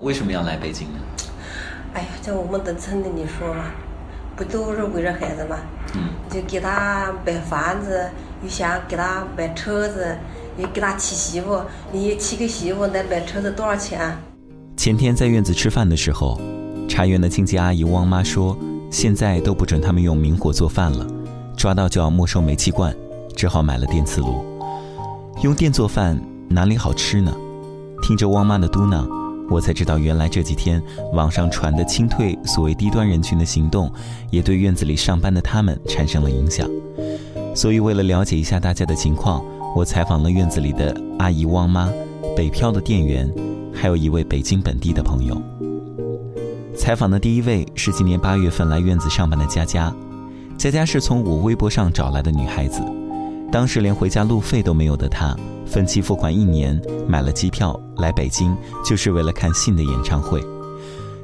为什么要来北京呢？哎呀，在我们农村的，你说嘛，不都是为了孩子吗？嗯，就给他买房子，又想给他买车子，又给他娶媳妇。你娶个媳妇，那买车子多少钱？前天在院子吃饭的时候，茶园的清洁阿姨汪妈说，现在都不准他们用明火做饭了，抓到就要没收煤气罐，只好买了电磁炉。用电做饭哪里好吃呢？听着汪妈的嘟囔，我才知道原来这几天网上传的清退所谓低端人群的行动，也对院子里上班的他们产生了影响。所以为了了解一下大家的情况，我采访了院子里的阿姨汪妈、北漂的店员。还有一位北京本地的朋友。采访的第一位是今年八月份来院子上班的佳佳。佳佳是从我微博上找来的女孩子，当时连回家路费都没有的她，分期付款一年，买了机票来北京，就是为了看信的演唱会。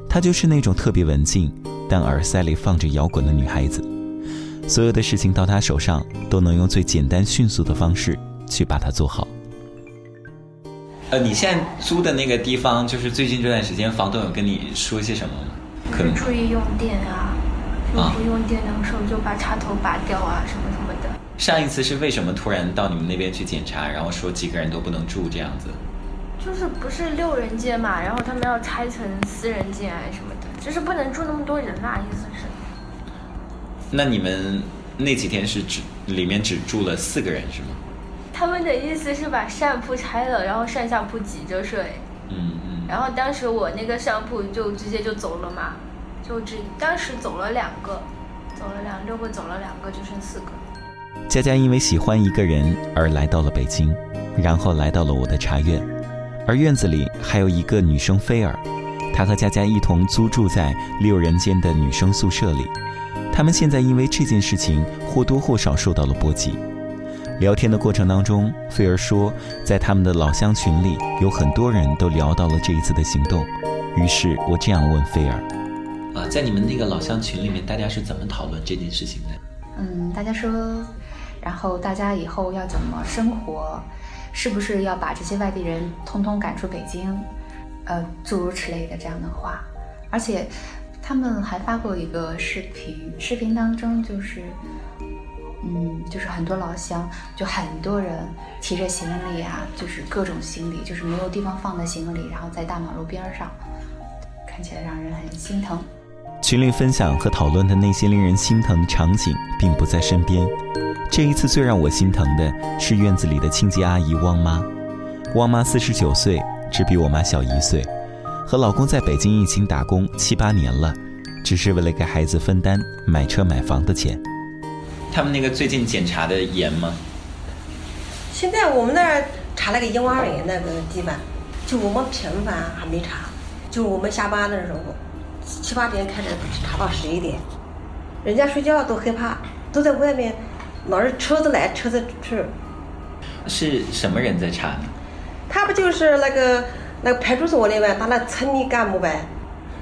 她就是那种特别文静，但耳塞里放着摇滚的女孩子。所有的事情到她手上，都能用最简单迅速的方式去把它做好。呃，你现在租的那个地方，就是最近这段时间，房东有跟你说些什么吗？可能注意用电啊，就不用电的时候就把插头拔掉啊，什么什么的。上一次是为什么突然到你们那边去检查，然后说几个人都不能住这样子？就是不是六人间嘛，然后他们要拆成四人间啊什么的，就是不能住那么多人啦，意思是。那你们那几天是只里面只住了四个人是吗？他们的意思是把上铺拆了，然后上下铺挤着睡。嗯嗯。然后当时我那个上铺就直接就走了嘛，就只当时走了两个，走了两六个，走了两个，就剩四个。佳佳因为喜欢一个人而来到了北京，然后来到了我的茶院，而院子里还有一个女生菲儿，她和佳佳一同租住在六人间的女生宿舍里。他们现在因为这件事情或多或少受到了波及。聊天的过程当中，菲儿说，在他们的老乡群里，有很多人都聊到了这一次的行动。于是我这样问菲儿：“啊，在你们那个老乡群里面，大家是怎么讨论这件事情的？”嗯，大家说，然后大家以后要怎么生活，是不是要把这些外地人通通赶出北京？呃，诸如此类的这样的话。而且，他们还发过一个视频，视频当中就是。嗯，就是很多老乡，就很多人提着行李啊，就是各种行李，就是没有地方放的行李，然后在大马路边上，看起来让人很心疼。群里分享和讨论的那些令人心疼的场景，并不在身边。这一次最让我心疼的是院子里的清洁阿姨汪妈。汪妈四十九岁，只比我妈小一岁，和老公在北京一起打工七八年了，只是为了给孩子分担买车买房的钱。他们那个最近检查的严吗？现在我们那儿查了个婴儿园那个地方，就我们平房还没查，就我们下班的时候，七八点开始查到十一点，人家睡觉都害怕，都在外面，老是车子来车子去。是什么人在查呢？他不就是那个那个派出所里面，他那村里干部呗。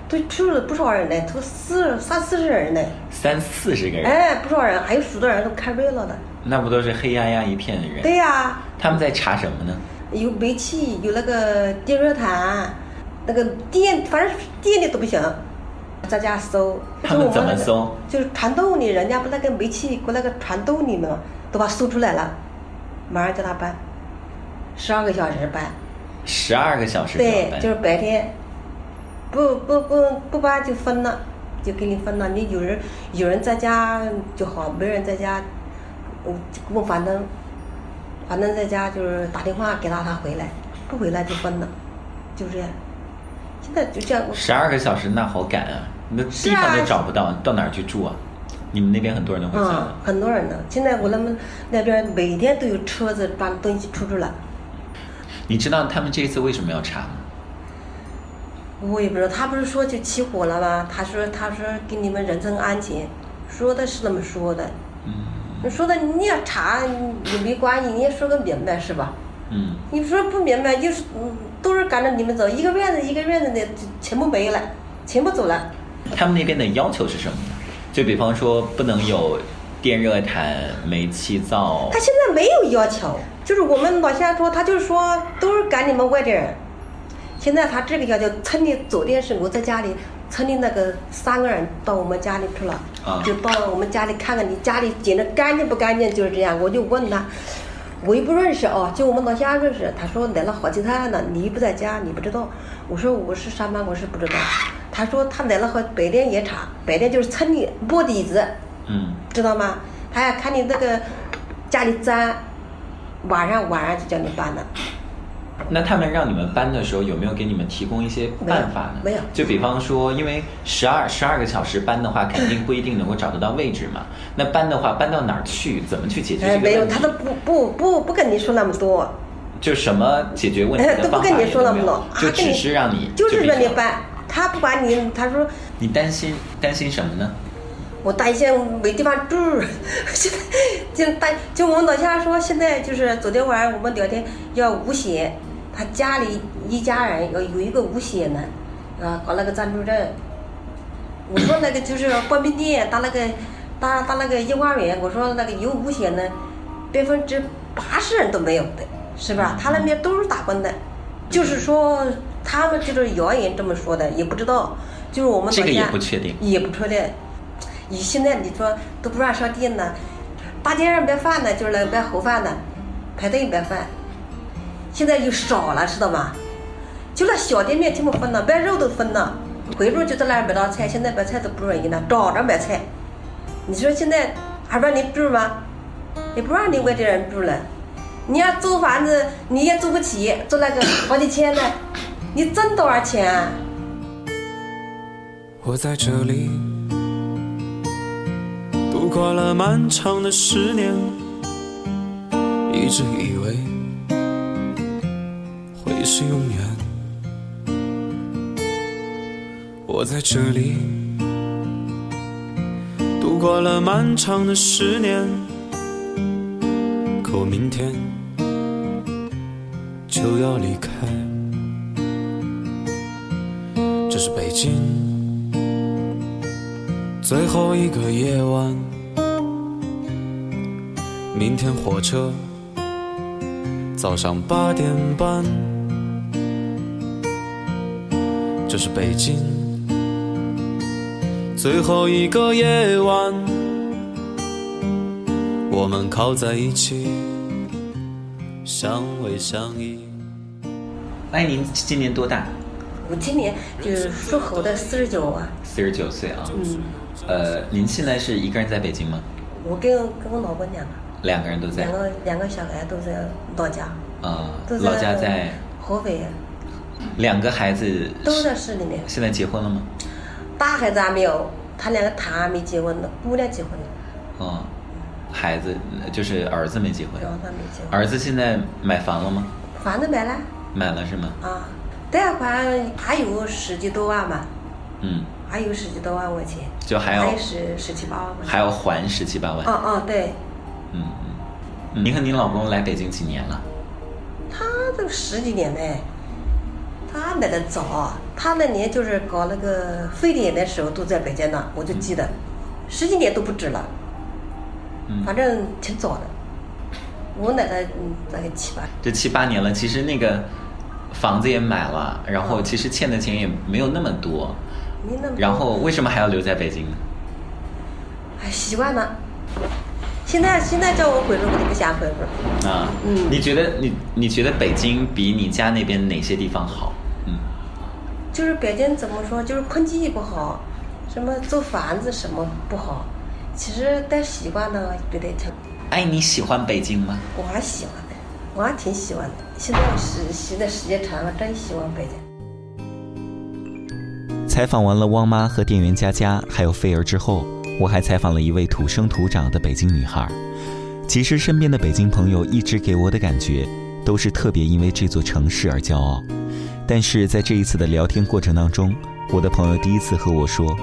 都去了不少人呢，都四三四十人呢，三四十个人，哎，不少人，还有许多人都看热闹的。那不都是黑压压一片的人？对呀。他们在查什么呢？有煤气，有那个电热毯，那个电，反正电的都不行，在家搜。他们怎么搜？就是传动里，人家不那个煤气过那个传动里面，都把搜出来了，马上叫他搬，十二个小时搬。十二个小时对，就是白天。不不不不搬就分了，就给你分了。你有人有人在家就好，没人在家，我，问反正反正在家就是打电话给他，他回来，不回来就分了，就这样。现在就这样。十二个小时那好赶啊！那地方都找不到，到哪儿去住啊？你们那边很多人都回家了。很多人呢。现在我那们那边每天都有车子把东西出出来。你知道他们这一次为什么要查吗？我也不知道，他不是说就起火了吗？他说，他说给你们人身安全，说的是那么说的。嗯。说的你要查也没关系，你也说个明白是吧？嗯。你说不明白，就是都是赶着你们走，一个院子一个院子的全部没了，全部走了。他们那边的要求是什么呢？就比方说不能有电热毯、煤气灶。他现在没有要求，就是我们老乡说，他就是说都是赶你们外地人。现在他这个要求，村里昨天是我在家里，村里那个三个人到我们家里去了，啊就到我们家里看看你家里捡的干净不干净，就是这样。我就问他，我又不认识哦，就我们老乡认识。他说来了好几趟了，你不在家，你不知道。我说我是上班，我是不知道。他说他来了和白天也查，白天就是蹭你摸底子，嗯，知道吗？还要看你那个家里脏，晚上晚上就叫你搬了。那他们让你们搬的时候，有没有给你们提供一些办法呢？没有没有就比方说，因为十二十二个小时搬的话，肯定不一定能够找得到位置嘛。那搬的话，搬到哪儿去？怎么去解决哎，这个没有，他都不不不不跟你说那么多，就什么解决问题哎，的方法都不跟你说那么多，啊就只是让你就是让你搬，他不管你，他说你担心担心什么呢？我担心没地方住，现在就担就我们老乡说，现在就是昨天晚上我们聊天要五险，他家里一家人有有一个五险的，啊，搞那个暂住证。我说那个就是光明店打那个打打那个幼儿园，我说那个有五险的，百分之八十人都没有的，是吧？他那边都是打工的，就是说他们就是谣言这么说的，也不知道，就是我们这个也不确定。也不确定。你现在你说都不让上店呢，大街上卖饭的，就是那个卖盒饭的，排队卖饭，现在又少了，知道吗？就那小店面全部分了，卖肉都分了，回路就在那儿买道菜，现在买菜都不容易了，找着买菜。你说现在还让你住吗？也不让你外地人住了。你要租房子，你也租不起，租那个好几千呢，你挣多少钱啊？我在这里度过了漫长的十年，一直以为也是永远。我在这里度过了漫长的十年，可我明天就要离开。这是北京。最后一个夜晚，明天火车早上八点半。这是北京最后一个夜晚，我们靠在一起，相偎相依。哎，您今年多大？我今年就是属猴的四十九啊，四十九岁啊。嗯，呃，您现在是一个人在北京吗？我跟跟我老公两个，两个人都在两。个两个小孩都在老家，啊、都老家在。合肥，两个孩子都在市里面。现在结婚了吗？大孩子还没有，他两个他还没结婚呢，姑娘结婚了，哦，孩子就是儿子没结婚。儿子没结婚。儿子现在买房了吗？房子买了买了是吗？啊，贷款还有十几多万吧，嗯，还有十几多万块钱，就还要还有十十七八万。还要还十七八万。哦哦，对，嗯嗯。您和您老公来北京几年了？他都十几年呢，他来的早，他那年就是搞那个非典的时候都在北京呢，我就记得，十几年都不止了，嗯反正挺早的。我奶奶嗯大概七八，这七八年了，其实那个房子也买了，然后其实欠的钱也没有那么多，没那么然后为什么还要留在北京呢？哎习惯了。现在现在叫我回去，我就不想回了。啊，嗯你觉得你你觉得北京比你家那边哪些地方好？嗯，就是北京怎么说，就是空气不好，什么租房子什么不好。其实待习惯了，觉得挺，哎，你喜欢北京吗？我还喜欢的，我还挺喜欢的。现在实习的时间长了，真喜欢北京。采访完了汪妈和店员佳佳，还有菲儿之后，我还采访了一位土生土长的北京女孩。其实身边的北京朋友一直给我的感觉，都是特别因为这座城市而骄傲。但是在这一次的聊天过程当中，我的朋友第一次和我说，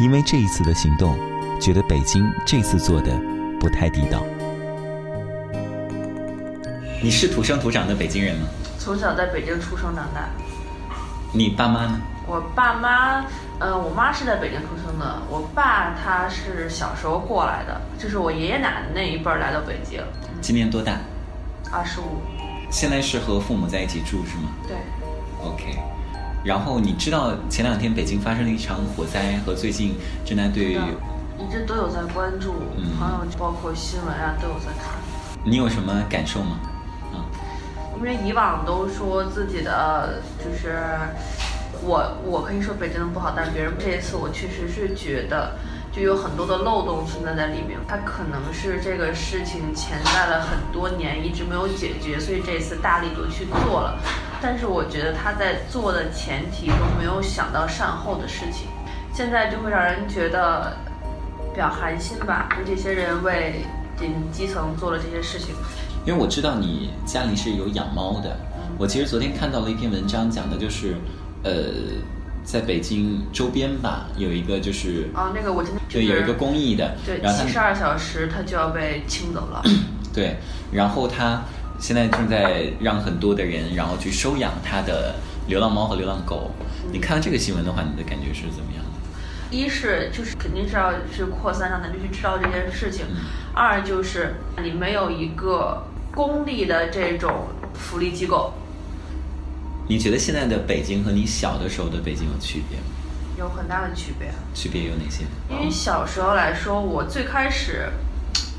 因为这一次的行动，觉得北京这次做的不太地道。你是土生土长的北京人吗？从小在北京出生长大。你爸妈呢？我爸妈，呃，我妈是在北京出生的，我爸他是小时候过来的，就是我爷爷奶奶那一辈儿来到北京，今年多大？二十五，现在是和父母在一起住是吗对，？OK，然后你知道前两天北京发生了一场火灾，和最近正在对一直都有在关注，嗯朋友包括新闻啊都有在看。你有什么感受吗？啊，因为以往都说自己的就是我我可以说北京的不好，但别人这一次我确实是觉得就有很多的漏洞存在在里面，它可能是这个事情潜在了很多年一直没有解决，所以这次大力度去做了。但是我觉得他在做的前提都没有想到善后的事情，现在就会让人觉得比较寒心吧，就这些人为这基层做了这些事情。因为我知道你家里是有养猫的，我其实昨天看到了一篇文章，讲的就是，呃，在北京周边吧，有一个就是，啊，那个我今天对，有一个公益的，对，然后七十二小时它就要被清走了。对，然后他现在正在让很多的人，然后去收养他的流浪猫和流浪狗。你看到这个新闻的话，你的感觉是怎么样的？一是就是肯定是要去扩散，让咱们去知道这件事情；二就是你没有一个公立的这种福利机构，你觉得现在的北京和你小的时候的北京有区别吗？有很大的区别。区别有哪些？因为小时候来说，我最开始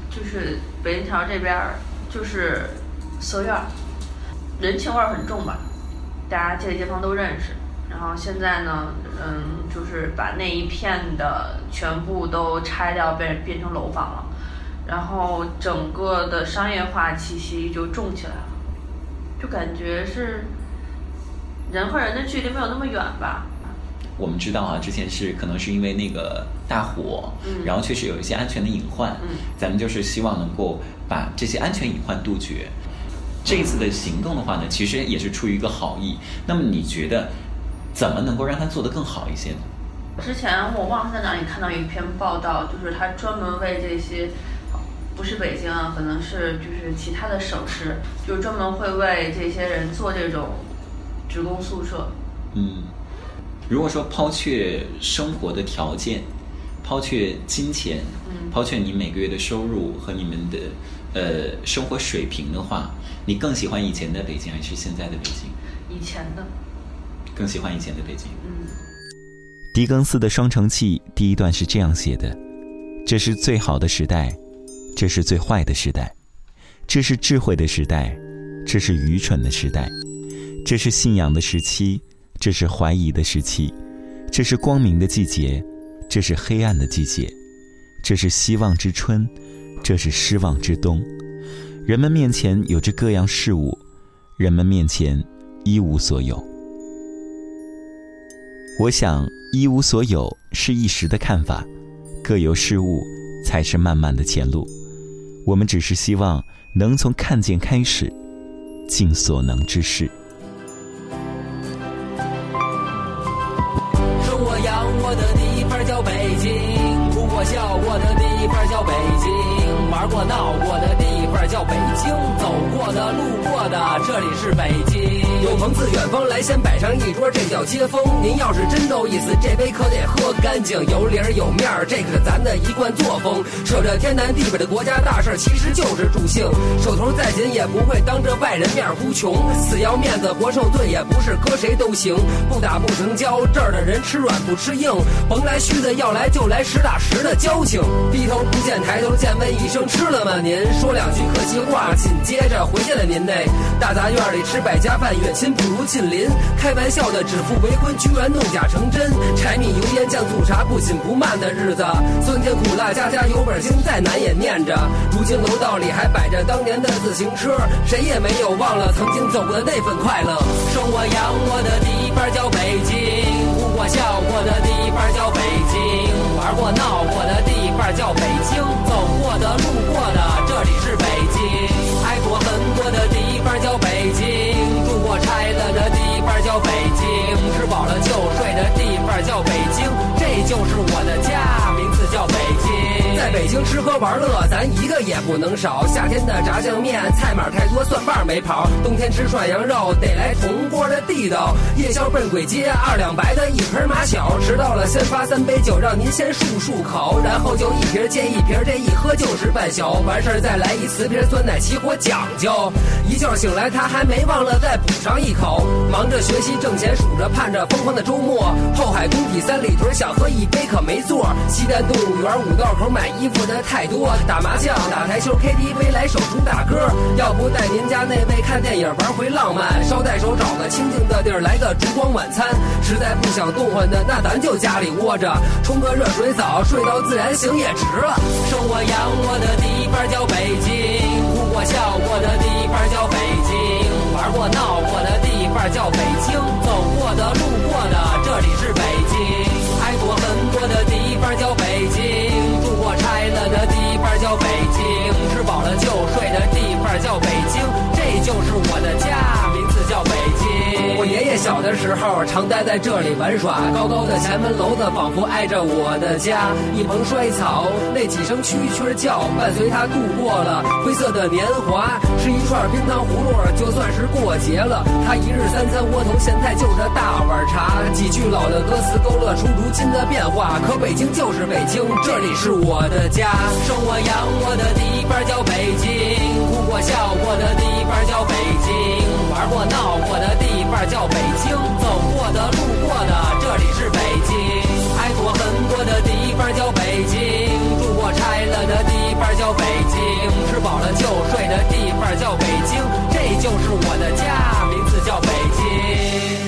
就是北京桥这边儿就是寺院儿，人情味儿很重吧，大家街里街坊都认识。然后现在呢，嗯，就是把那一片的全部都拆掉，变变成楼房了，然后整个的商业化气息就重起来了，就感觉是人和人的距离没有那么远吧。我们知道啊，之前是可能是因为那个大火，嗯然后确实有一些安全的隐患，嗯咱们就是希望能够把这些安全隐患杜绝。这一次的行动的话呢，其实也是出于一个好意。那么你觉得怎么能够让它做得更好一些呢？之前我忘了在哪里看到一篇报道，就是他专门为这些，不是北京啊，可能是就是其他的省市，就专门会为这些人做这种职工宿舍。嗯，如果说抛却生活的条件，抛却金钱，嗯抛却你每个月的收入和你们的呃生活水平的话，你更喜欢以前的北京还是现在的北京？以前的，更喜欢以前的北京。嗯，狄更斯的《双城记》第一段是这样写的：“这是最好的时代，这是最坏的时代，这是智慧的时代，这是愚蠢的时代，这是信仰的时期，这是怀疑的时期，这是光明的季节，这是黑暗的季节，这是希望之春，这是失望之冬。人们面前有着各样事物，人们面前一无所有。”我想，一无所有是一时的看法，各有事物才是漫漫的前路。我们只是希望能从看见开始，尽所能之事。过闹过的地方叫北京，走过的路过的这里是北京。有朋自远方来，先摆上一桌，这叫接风。您要是真够意思，这杯可得喝干净，有理儿有面儿，这可是咱的一贯作风。扯着天南地北的国家大事儿，其实就是助兴。手头再紧也不会当着外人面哭穷，死要面子活受罪也不是搁谁都行。不打不成交，这儿的人吃软不吃硬，甭来虚的，要来就来实打实的交情。低头不见抬头见，问一声吃了吗您？说两句客气话，紧接着回见了您嘞。大杂院里吃百家饭，远亲不如近邻。开玩笑的指腹为婚，居然弄假成真。柴米油盐酱醋茶，不紧不慢的日子，酸甜苦辣家家有本经，再难也念着。如今楼道里还摆着当年的自行车，谁也没有忘了曾经走过的那份快乐。生我养我的地方叫北京，哭过笑过的地方叫北京，玩过闹过的地方叫北京，走过的路过的这里是北京，爱过恨过的地方叫北京，方叫北京，吃饱了就睡的地方叫北京，这就是我的家，名字叫北京。在北京吃喝玩乐，咱一个也不能少。夏天的炸酱面，菜码太多，蒜瓣没跑。冬天吃涮羊肉，得来铜锅的地道。夜宵奔鬼街，二两白的一盆马小。迟到了先发三杯酒，让您先漱漱口，然后就一瓶接一瓶，这一喝就是半宿。完事儿再来一瓷瓶酸奶起火讲究。一觉醒来，他还没忘了再补上一口。忙着学习挣钱，数着盼着疯狂的周末。后海工体三里屯想喝一杯可没座。西单动物园五道口买衣服的太多，打麻将打台球 KTV 来首主打歌。要不带您家那位看电影玩回浪漫，捎带手找个清静的地儿来个烛光晚餐。实在不想动换的，那咱就家里窝着，冲个热水澡，睡到自然醒也值了。生我养我的地方叫北京，哭过笑过的地方叫北京，玩过闹过的地方叫北京，走过的路过的这里是北京，爱过恨过的地方叫北京，叫北京，吃饱了就睡的地方叫北京，这就是小的时候常待在这里玩耍，高高的前门楼子仿佛挨着我的家。一蓬衰草，那几声蛐蛐叫，伴随他度过了灰色的年华。吃一串冰糖葫芦，就算是过节了。他一日三餐窝头咸菜，就着大碗茶。几句老的歌词勾勒出如今的变化。可北京就是北京，这里是我的家。生我养我的地方叫北京，哭过笑过的地方叫北京，玩过闹过的地方叫北北京走过的路过的这里是北京。爱过很多的地方叫北京住过拆了的地方叫北京吃饱了就睡的地方叫北京这就是我的家名字叫北京。